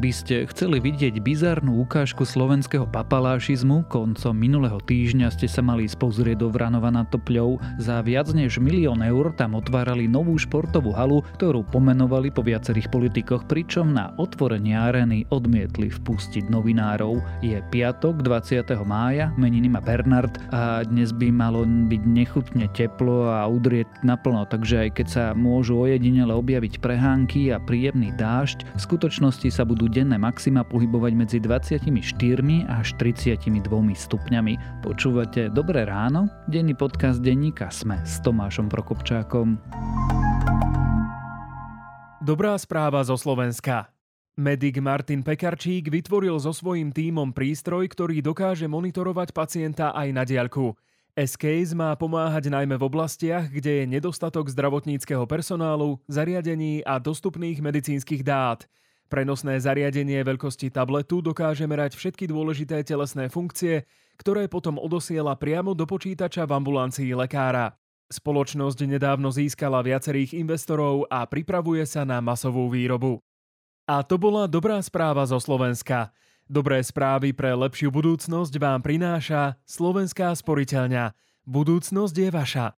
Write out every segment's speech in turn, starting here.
By ste chceli vidieť bizarnú ukážku slovenského papalášizmu, koncom minulého týždňa ste sa mali spozrieť do Vranova nad Topľou. Za viac než milión eur tam otvárali novú športovú halu, ktorú pomenovali po viacerých politikoch, pričom na otvorenie arény odmietli vpustiť novinárov. Je piatok 20. mája, meniny má Bernard a dnes by malo byť nechutne teplo a udrieť naplno, takže aj keď sa môžu ojedinele objaviť prehánky a príjemný dážď, v skutočnosti sa budú denné maxima pohybovať medzi 24 až 32 stupňami. Počúvate Dobré ráno? Denný podcast denníka Sme s Tomášom Prokopčákom. Dobrá správa zo Slovenska. Medic Martin Pekarčík vytvoril so svojím tímom prístroj, ktorý dokáže monitorovať pacienta aj na diaľku. S-Case má pomáhať najmä v oblastiach, kde je nedostatok zdravotníckého personálu, zariadení a dostupných medicínskych dát. Prenosné zariadenie veľkosti tabletu dokáže merať všetky dôležité telesné funkcie, ktoré potom odosiela priamo do počítača v ambulancii lekára. Spoločnosť nedávno získala viacerých investorov a pripravuje sa na masovú výrobu. A to bola dobrá správa zo Slovenska. Dobré správy pre lepšiu budúcnosť vám prináša Slovenská sporiteľňa. Budúcnosť je vaša.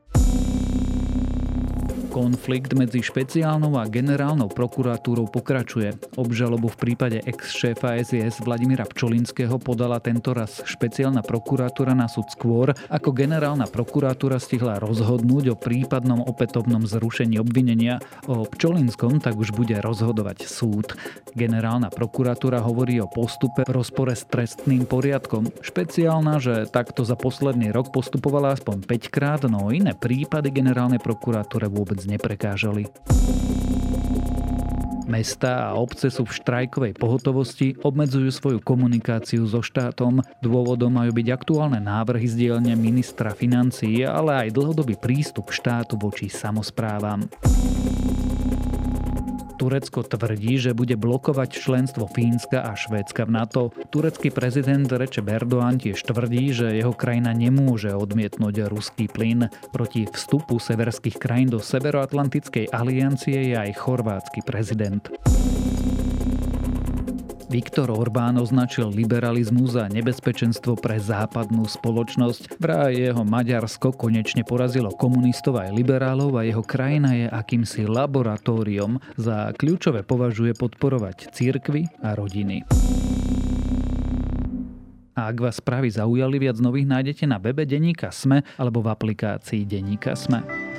Konflikt medzi špeciálnou a generálnou prokuratúrou pokračuje. Obžalobu v prípade ex-šéfa SIS Vladimíra Pčolinského podala tento raz špeciálna prokuratúra na súd skôr, ako generálna prokuratúra stihla rozhodnúť o prípadnom opätovnom zrušení obvinenia. O Pčolinskom tak už bude rozhodovať súd. Generálna prokuratúra hovorí o postupe v rozpore s trestným poriadkom. Špeciálna, že takto za posledný rok postupovala aspoň 5 krát, no iné prípady generálnej prokuratúre vôbec vôbec neprekážali. Mesta a obce sú v štrajkovej pohotovosti, obmedzujú svoju komunikáciu so štátom. Dôvodom majú byť aktuálne návrhy z dielne ministra financií, ale aj dlhodobý prístup štátu voči samozprávam. Turecko tvrdí, že bude blokovať členstvo Fínska a Švédska v NATO. Turecký prezident Reče Erdoğan tiež tvrdí, že jeho krajina nemôže odmietnúť ruský plyn. Proti vstupu severských krajín do Severoatlantickej aliancie je aj chorvátsky prezident. Viktor Orbán označil liberalizmus za nebezpečenstvo pre západnú spoločnosť. Vraj jeho Maďarsko konečne porazilo komunistov aj liberálov a jeho krajina je akýmsi laboratóriom. Za kľúčové považuje podporovať církvy a rodiny. A ak vás správy zaujali, viac nových nájdete na webe Deníka Sme alebo v aplikácii Deníka Sme.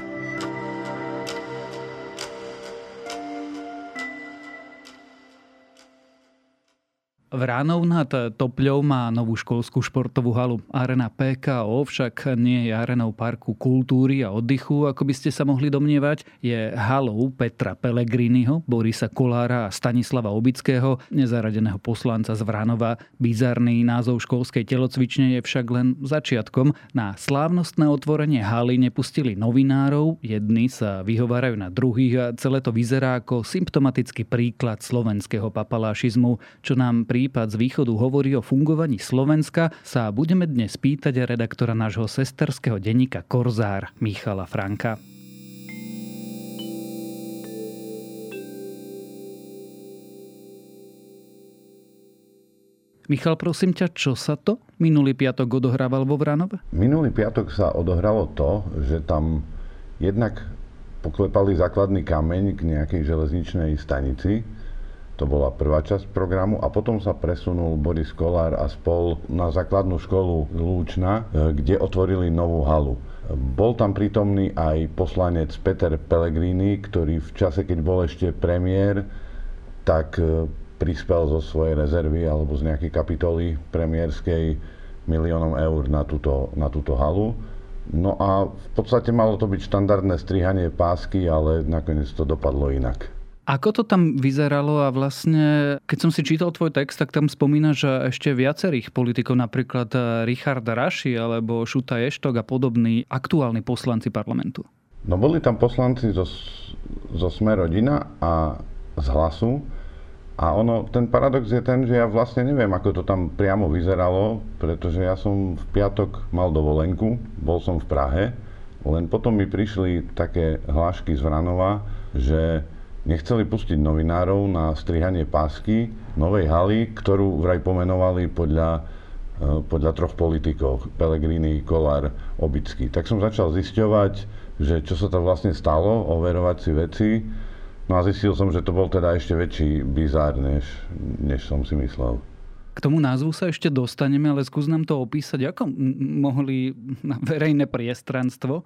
Vránov nad Topľou má novú školskú športovú halu. Arena PKO však nie je arenou parku kultúry a oddychu, ako by ste sa mohli domnievať. Je halou Petra Pellegriniho, Borisa Kolára a Stanislava Obického, nezaradeného poslanca z Vránova. Bizarný názov školskej telocvične je však len začiatkom. Na slávnostné otvorenie haly nepustili novinárov, jedni sa vyhovárajú na druhých a celé to vyzerá ako symptomatický príklad slovenského papalášizmu, čo nám pri prípad z východu hovorí o fungovaní Slovenska, sa budeme dnes pýtať redaktora nášho sesterského denníka Korzár Michala Franka. Michal, prosím ťa, čo sa to minulý piatok odohrával vo Vranove? Minulý piatok sa odohralo to, že tam jednak poklepali základný kameň k nejakej železničnej stanici, to bola prvá časť programu a potom sa presunul Boris Kolár a spol na základnú školu Lúčna, e, kde otvorili novú halu. Bol tam prítomný aj poslanec Peter Pellegrini, ktorý v čase, keď bol ešte premiér, tak e, prispel zo svojej rezervy alebo z nejakej kapitoly premiérskej miliónom eur na túto, na túto halu. No a v podstate malo to byť štandardné strihanie pásky, ale nakoniec to dopadlo inak. Ako to tam vyzeralo a vlastne, keď som si čítal tvoj text, tak tam spomína, že ešte viacerých politikov, napríklad eh, Richard Raši alebo Šuta Eštok a podobní aktuálni poslanci parlamentu. No boli tam poslanci zo, zo Sme rodina a z Hlasu A ono, ten paradox je ten, že ja vlastne neviem, ako to tam priamo vyzeralo, pretože ja som v piatok mal dovolenku, bol som v Prahe, len potom mi prišli také hlášky z Vranova, že nechceli pustiť novinárov na strihanie pásky novej haly, ktorú vraj pomenovali podľa Eh, podľa troch politikov, Pelegrini, Kolár, Obický. Tak som začal zisťovať, že čo sa tam vlastne stalo, overovať si veci. No a zistil som, že to bol teda ešte väčší bizár, než, než som si myslel. K tomu názvu sa ešte dostaneme, ale skús nám to opísať, ako mohli na verejné priestranstvo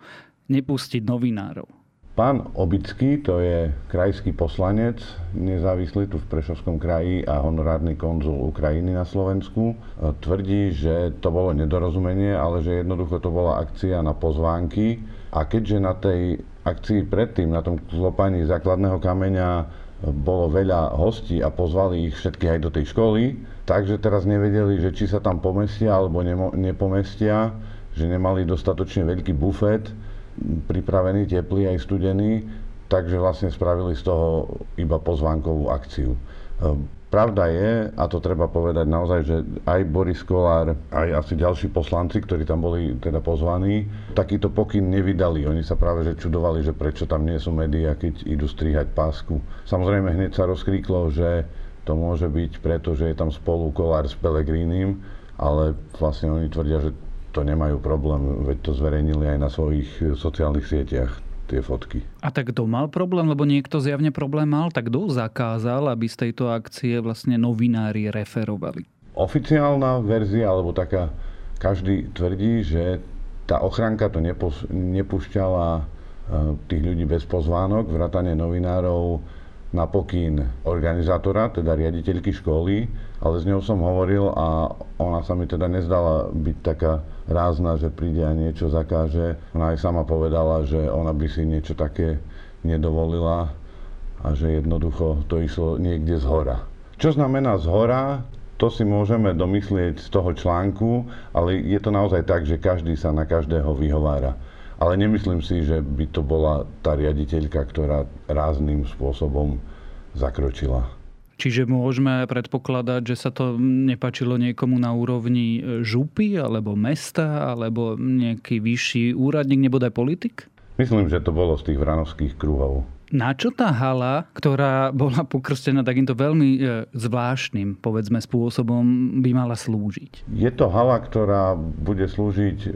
nepustiť novinárov. Pán Obický, to je krajský poslanec, nezávislý tu v Prešovskom kraji a honorárny konzul Ukrajiny na Slovensku, e, tvrdí, že to bolo nedorozumenie, ale že jednoducho to bola akcia na pozvánky. A keďže na tej akcii predtým, na tom klopaní základného kameňa e, bolo veľa hostí a pozvali ich všetkých aj do tej školy, takže teraz nevedeli, že či sa tam pomestia alebo nepomestia, že nemali dostatočne veľký bufet, pripravený, teplý aj studený, takže vlastne spravili z toho iba pozvánkovú akciu. Ehm, pravda je, a to treba povedať naozaj, že aj Boris Kolár, aj asi ďalší poslanci, ktorí tam boli teda pozvaní, takýto pokyn nevydali. Oni sa práve že čudovali, že prečo tam nie sú médiá, keď idú strihať pásku. Samozrejme hneď sa rozkríklo, že to môže byť preto, že je tam spolu Kolár s Pelegrínim, ale vlastne oni tvrdia, že to nemajú problém, veď to zverejnili aj na svojich sociálnych sieťach tie fotky. A tak kto mal problém, lebo niekto zjavne problém mal, tak kto zakázal, aby z tejto akcie vlastne novinári referovali? Oficiálna verzia, alebo taká, každý tvrdí, že tá ochranka to nepúšťala eh, tých ľudí bez pozvánok, vrátane novinárov na pokyn organizátora, teda riaditeľky školy, ale s ňou som hovoril a ona sa mi teda nezdala byť taká rázna, že príde a niečo zakáže. Ona aj sama povedala, že ona by si niečo také nedovolila a že jednoducho to išlo niekde z hora. Čo znamená z hora, to si môžeme domyslieť z toho článku, ale je to naozaj tak, že každý sa na každého vyhovára. Ale nemyslím si, že by to bola tá riaditeľka, ktorá rázným spôsobom zakročila. Čiže môžeme predpokladať, že sa to nepačilo niekomu na úrovni župy, alebo mesta, alebo nejaký vyšší úradník, nebodaj politik? Myslím, že to bolo z tých vranovských kruhov. Na čo tá hala, ktorá bola pokrstená takýmto veľmi e, zvláštnym, povedzme, spôsobom, by mala slúžiť? Je to hala, ktorá bude slúžiť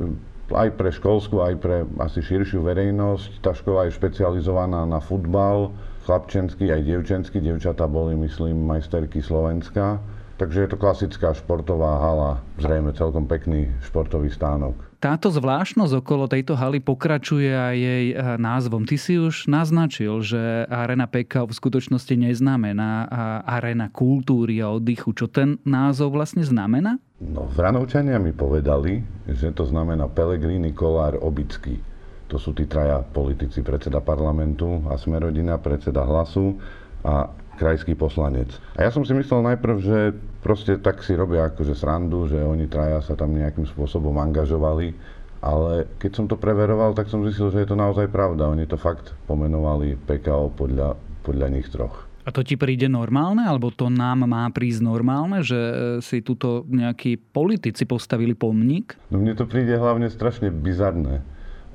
aj pre školskú, aj pre asi širšiu verejnosť. Tá škola je špecializovaná na futbal, chlapčenský aj dievčenský. Dievčatá boli, myslím, majsterky Slovenska. Takže je to klasická športová hala, zrejme celkom pekný športový stánok. Táto zvláštnosť okolo tejto haly pokračuje aj jej eh, názvom. Ty si už naznačil, že Arena PK v skutočnosti neznamená Arena kultúry a oddychu. Čo ten názov vlastne znamená? No, Vranovčania mi povedali, že to znamená Pelegrini Kolár Obický. To sú tí traja politici, predseda parlamentu a Smerodina, predseda hlasu a krajský poslanec. A ja som si myslel najprv, že proste tak si robia akože srandu, že oni traja sa tam nejakým spôsobom angažovali, ale keď som to preveroval, tak som zistil, že je to naozaj pravda. Oni to fakt pomenovali PKO podľa, podľa nich troch. A to ti príde normálne, alebo to nám má prísť normálne, že e, si tuto nejakí politici postavili pomník? No mne to príde hlavne strašne bizarné.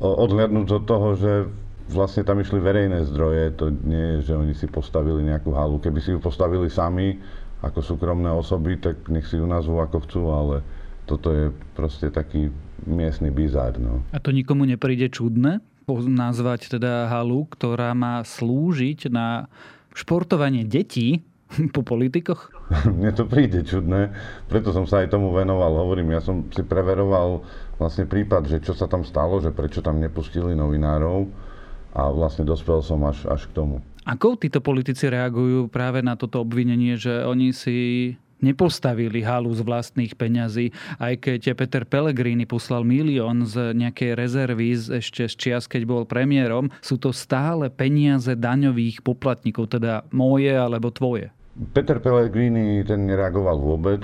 Odhľadnúť od toho, že vlastne tam išli verejné zdroje, to nie je, že oni si postavili nejakú halu. Keby si ju postavili sami ako súkromné osoby, tak nech si ju nazvú ako chcú, ale toto je proste taký miestny bizár. No. A to nikomu nepríde čudné? nazvať teda halu, ktorá má slúžiť na športovanie detí po politikoch? Mne to príde čudné, preto som sa aj tomu venoval. Hovorím, ja som si preveroval vlastne prípad, že čo sa tam stalo, že prečo tam nepustili novinárov a vlastne dospel som až, až k tomu. Ako títo politici reagujú práve na toto obvinenie, že oni si nepostavili halu z vlastných peňazí, aj keď Peter Pellegrini poslal milión z nejakej rezervy ešte z čias, keď bol premiérom, sú to stále peniaze daňových poplatníkov, teda moje alebo tvoje. Peter Pellegrini ten nereagoval vôbec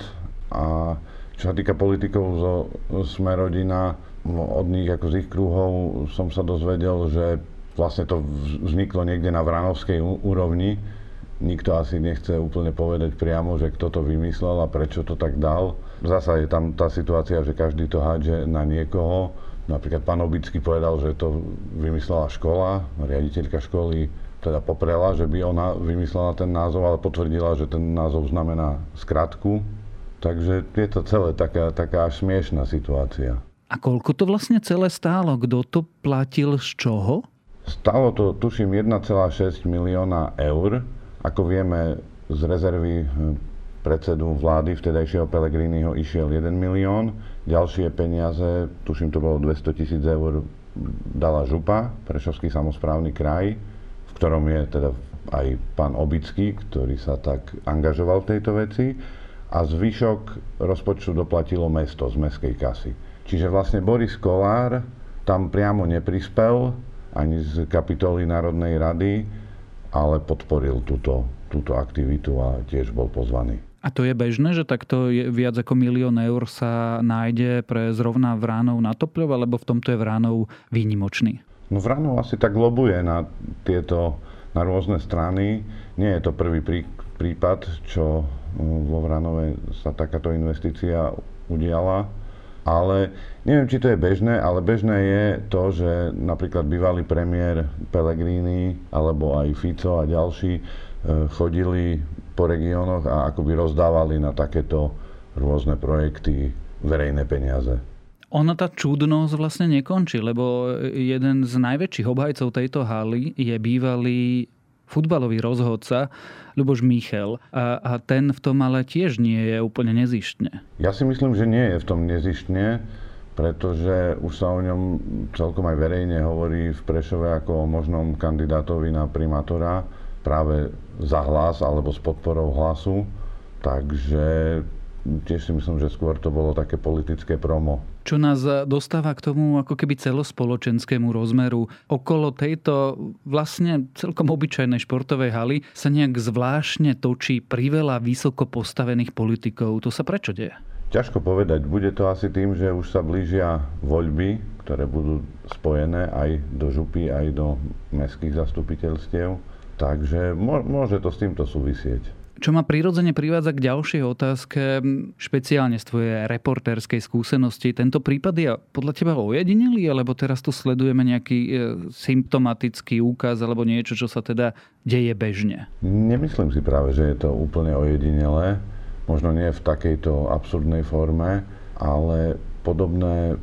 a čo sa týka politikov zo Smerodina, od nich ako z ich kruhov som sa dozvedel, že vlastne to vzniklo niekde na Vranovskej úrovni, nikto asi nechce úplne povedať priamo, že kto to vymyslel a prečo to tak dal. Zasa je tam tá situácia, že každý to hádže na niekoho. Napríklad pán Obický povedal, že to vymyslela škola, riaditeľka školy teda poprela, že by ona vymyslela ten názov, ale potvrdila, že ten názov znamená skratku. Takže je to celé taká, taká až smiešná situácia. A koľko to vlastne celé stálo? Kto to platil z čoho? Stalo to, tuším, 1,6 milióna eur. Ako vieme, z rezervy hm, predsedu vlády vtedajšieho Pelegriniho išiel 1 milión. Ďalšie peniaze, tuším, to bolo 200 tisíc eur, dala župa, Prešovský samozprávny kraj, v ktorom je teda aj pán Obický, ktorý sa tak angažoval v tejto veci. A zvyšok rozpočtu doplatilo mesto z mestskej kasy. Čiže vlastne Boris Kolár tam priamo neprispel ani z kapitoly Národnej rady, ale podporil túto, túto aktivitu a tiež bol pozvaný. A to je bežné, že takto je viac ako milión eur sa nájde pre zrovna Vránov na Topľov, alebo v tomto je Vránov výnimočný? No Vránov asi tak lobuje na tieto, na rôzne strany. Nie je to prvý prí, prípad, čo vo Vránove sa takáto investícia udiala ale neviem, či to je bežné, ale bežné je to, že napríklad bývalý premiér Pellegrini alebo aj Fico a ďalší e, chodili po regiónoch a akoby rozdávali na takéto rôzne projekty verejné peniaze. Ona tá čudnosť vlastne nekončí, lebo jeden z najväčších obhajcov tejto haly je bývalý futbalový rozhodca Ľuboš Michel. A, a ten v tom ale tiež nie je úplne nezištne. Ja si myslím, že nie je v tom nezištne, pretože už sa o ňom celkom aj verejne hovorí v Prešove ako o možnom kandidátovi na primátora práve za hlas alebo s podporou hlasu. Takže tiež si myslím, že skôr to bolo také politické promo. Čo nás dostáva k tomu ako keby celospoločenskému rozmeru. Okolo tejto vlastne celkom obyčajnej športovej haly sa nejak zvláštne točí priveľa vysoko postavených politikov. To sa prečo deje? Ťažko povedať. Bude to asi tým, že už sa blížia voľby, ktoré budú spojené aj do župy, aj do mestských zastupiteľstiev. Takže môže to s týmto súvisieť. Čo ma prirodzene privádza k ďalšej otázke, špeciálne z tvojej reportérskej skúsenosti. Tento prípad je podľa teba ojedinelý, alebo teraz tu sledujeme nejaký e, symptomatický úkaz alebo niečo, čo sa teda deje bežne? Nemyslím si práve, že je to úplne ojedinelé. Možno nie v takejto absurdnej forme, ale podobné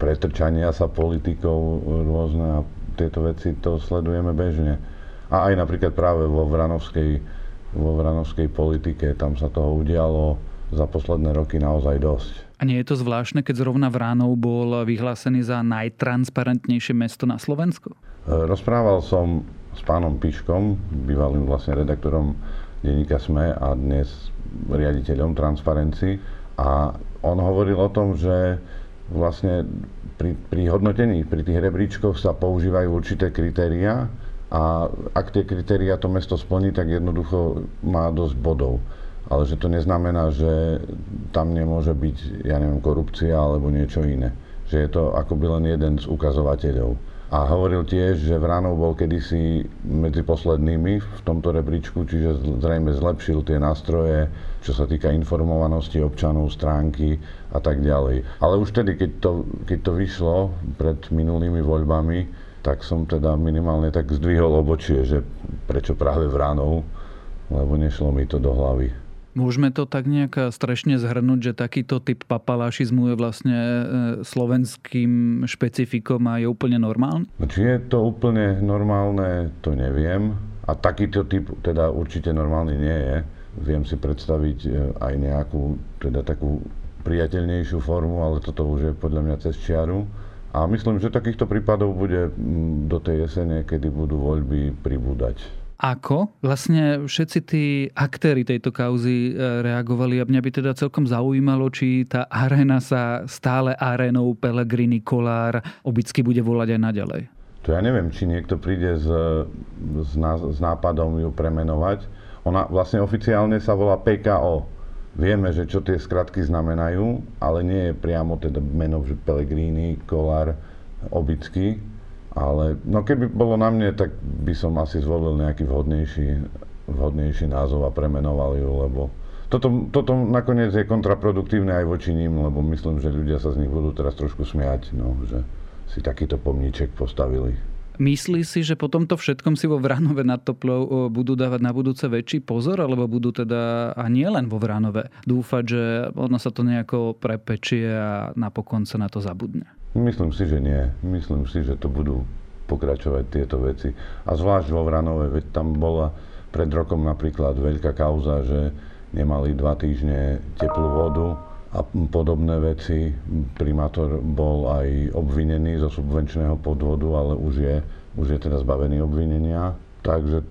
pretrčania sa politikov rôzne a tieto veci to sledujeme bežne. A aj napríklad práve vo Vranovskej vo vranovskej politike. Tam sa toho udialo za posledné roky naozaj dosť. A nie je to zvláštne, keď zrovna Vránov bol vyhlásený za najtransparentnejšie mesto na Slovensku? E, rozprával som s pánom Piškom, bývalým vlastne redaktorom denníka SME a dnes riaditeľom Transparency. A on hovoril o tom, že vlastne pri, pri hodnotení, pri tých rebríčkoch sa používajú určité kritéria, a ak tie kritéria to mesto splní, tak jednoducho má dosť bodov. Ale že to neznamená, že tam nemôže byť, ja neviem, korupcia alebo niečo iné. Že je to akoby len jeden z ukazovateľov. A hovoril tiež, že Vránov bol kedysi medzi poslednými v tomto rebríčku, čiže zrejme zlepšil tie nástroje, čo sa týka informovanosti občanov, stránky a tak ďalej. Ale už tedy, keď to, keď to vyšlo pred minulými voľbami, tak som teda minimálne tak zdvihol obočie, že prečo práve Vránov, lebo nešlo mi to do hlavy. Môžeme to tak nejak strešne zhrnúť, že takýto typ papalášizmu je vlastne e, slovenským špecifikom a je úplne normálny? No, či je to úplne normálne, to neviem. A takýto typ teda určite normálny nie je. Viem si predstaviť e, aj nejakú teda takú priateľnejšiu formu, ale toto už je podľa mňa cez čiaru. A myslím, že takýchto prípadov bude mm, do tej jesene, kedy budú voľby pribúdať. Ako vlastne všetci tí aktéry tejto kauzy e, reagovali a mňa by teda celkom zaujímalo, či tá arena sa stále arénou Pelegrini Kolár obycky bude volať aj naďalej. To ja neviem, či niekto príde s, s, s nápadom ju premenovať. Ona vlastne oficiálne sa volá PKO, Vieme, že čo tie skratky znamenajú, ale nie je priamo teda meno že Pellegrini, Kolár, Obický. Ale no keby bolo na mne, tak by som asi zvolil nejaký vhodnejší vhodnejší názov a premenovali ju, lebo toto, toto nakoniec je kontraproduktívne aj voči ním, lebo myslím, že ľudia sa z nich budú teraz trošku smiať, no, že si takýto pomníček postavili. Myslí si, že po tomto všetkom si vo Vranove nad Toplou budú dávať na budúce väčší pozor, alebo budú teda, a nie len vo Vranove, dúfať, že ono sa to nejako prepečie a napokon sa na to zabudne? Myslím si, že nie. Myslím si, že to budú pokračovať tieto veci. A zvlášť vo Vranove, veď tam bola pred rokom napríklad veľká kauza, že nemali dva týždne teplú vodu a podobné veci. Primátor bol aj obvinený zo subvenčného podvodu, ale už je, už je teda zbavený obvinenia. Takže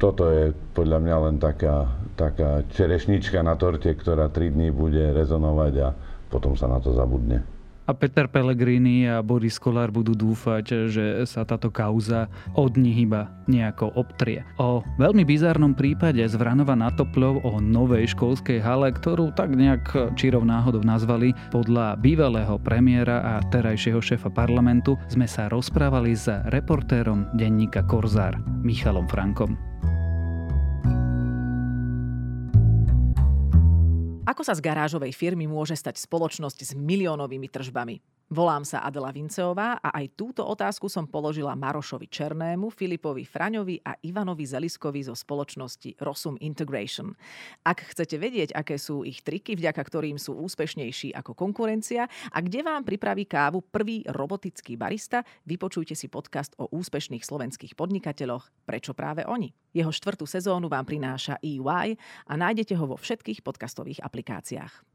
toto je podľa mňa len taká, taká čerešnička na torte, ktorá 3 dní bude rezonovať a potom sa na to zabudne a Peter Pellegrini a Boris Kolár budú dúfať, že sa táto kauza od nich iba nejako obtrie. O veľmi bizárnom prípade z Vranova na Topľov o novej školskej hale, ktorú tak nejak čirov náhodou nazvali podľa bývalého premiéra a terajšieho šéfa parlamentu, sme sa rozprávali s reportérom denníka Korzár Michalom Frankom. Ako sa z garážovej firmy môže stať spoločnosť s miliónovými tržbami? Volám sa Adela Vinceová a aj túto otázku som položila Marošovi Černému, Filipovi Fraňovi a Ivanovi Zeliskovi zo spoločnosti Rosum Integration. Ak chcete vedieť, aké sú ich triky, vďaka ktorým sú úspešnejší ako konkurencia a kde vám pripraví kávu prvý robotický barista, vypočujte si podcast o úspešných slovenských podnikateľoch Prečo práve oni. Jeho štvrtú sezónu vám prináša EY a nájdete ho vo všetkých podcastových aplikáciách.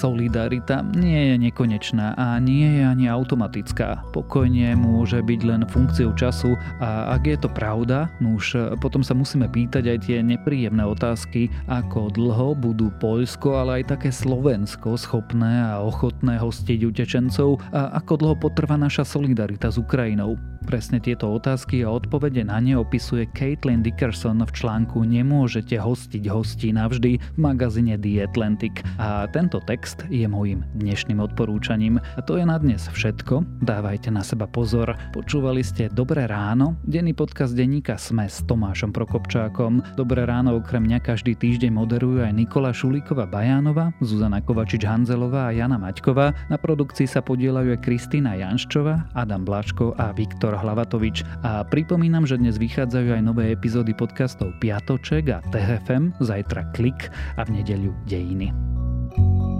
Solidarita nie je nekonečná a nie je ani automatická. Pokojne môže byť len funkciou času a ak je to pravda, no už potom sa musíme pýtať aj tie nepríjemné otázky, ako dlho budú Poľsko, ale aj také Slovensko schopné a ochotné hostiť utečencov a ako dlho potrvá naša solidarita s Ukrajinou. Presne tieto otázky a odpovede na ne opisuje Caitlin Dickerson v článku Nemôžete hostiť hostí navždy v magazíne The Atlantic. A tento text je môjim dnešným odporúčaním. A to je na dnes všetko. Dávajte na seba pozor. Počúvali ste Dobré ráno, denný podcast denníka Sme s Tomášom Prokopčákom. Dobré ráno okrem mňa každý týždeň moderujú aj Nikola Šulíková Bajánova, Zuzana Kovačič-Hanzelová a Jana Maťková. Na produkcii sa podielajú aj Kristýna Janščová, Adam Blaško a Viktor Hlavatovič. A pripomínam, že dnes vychádzajú aj nové epizódy podcastov Piatoček a TFM, zajtra Klik a v nedeľu Dejiny. thank you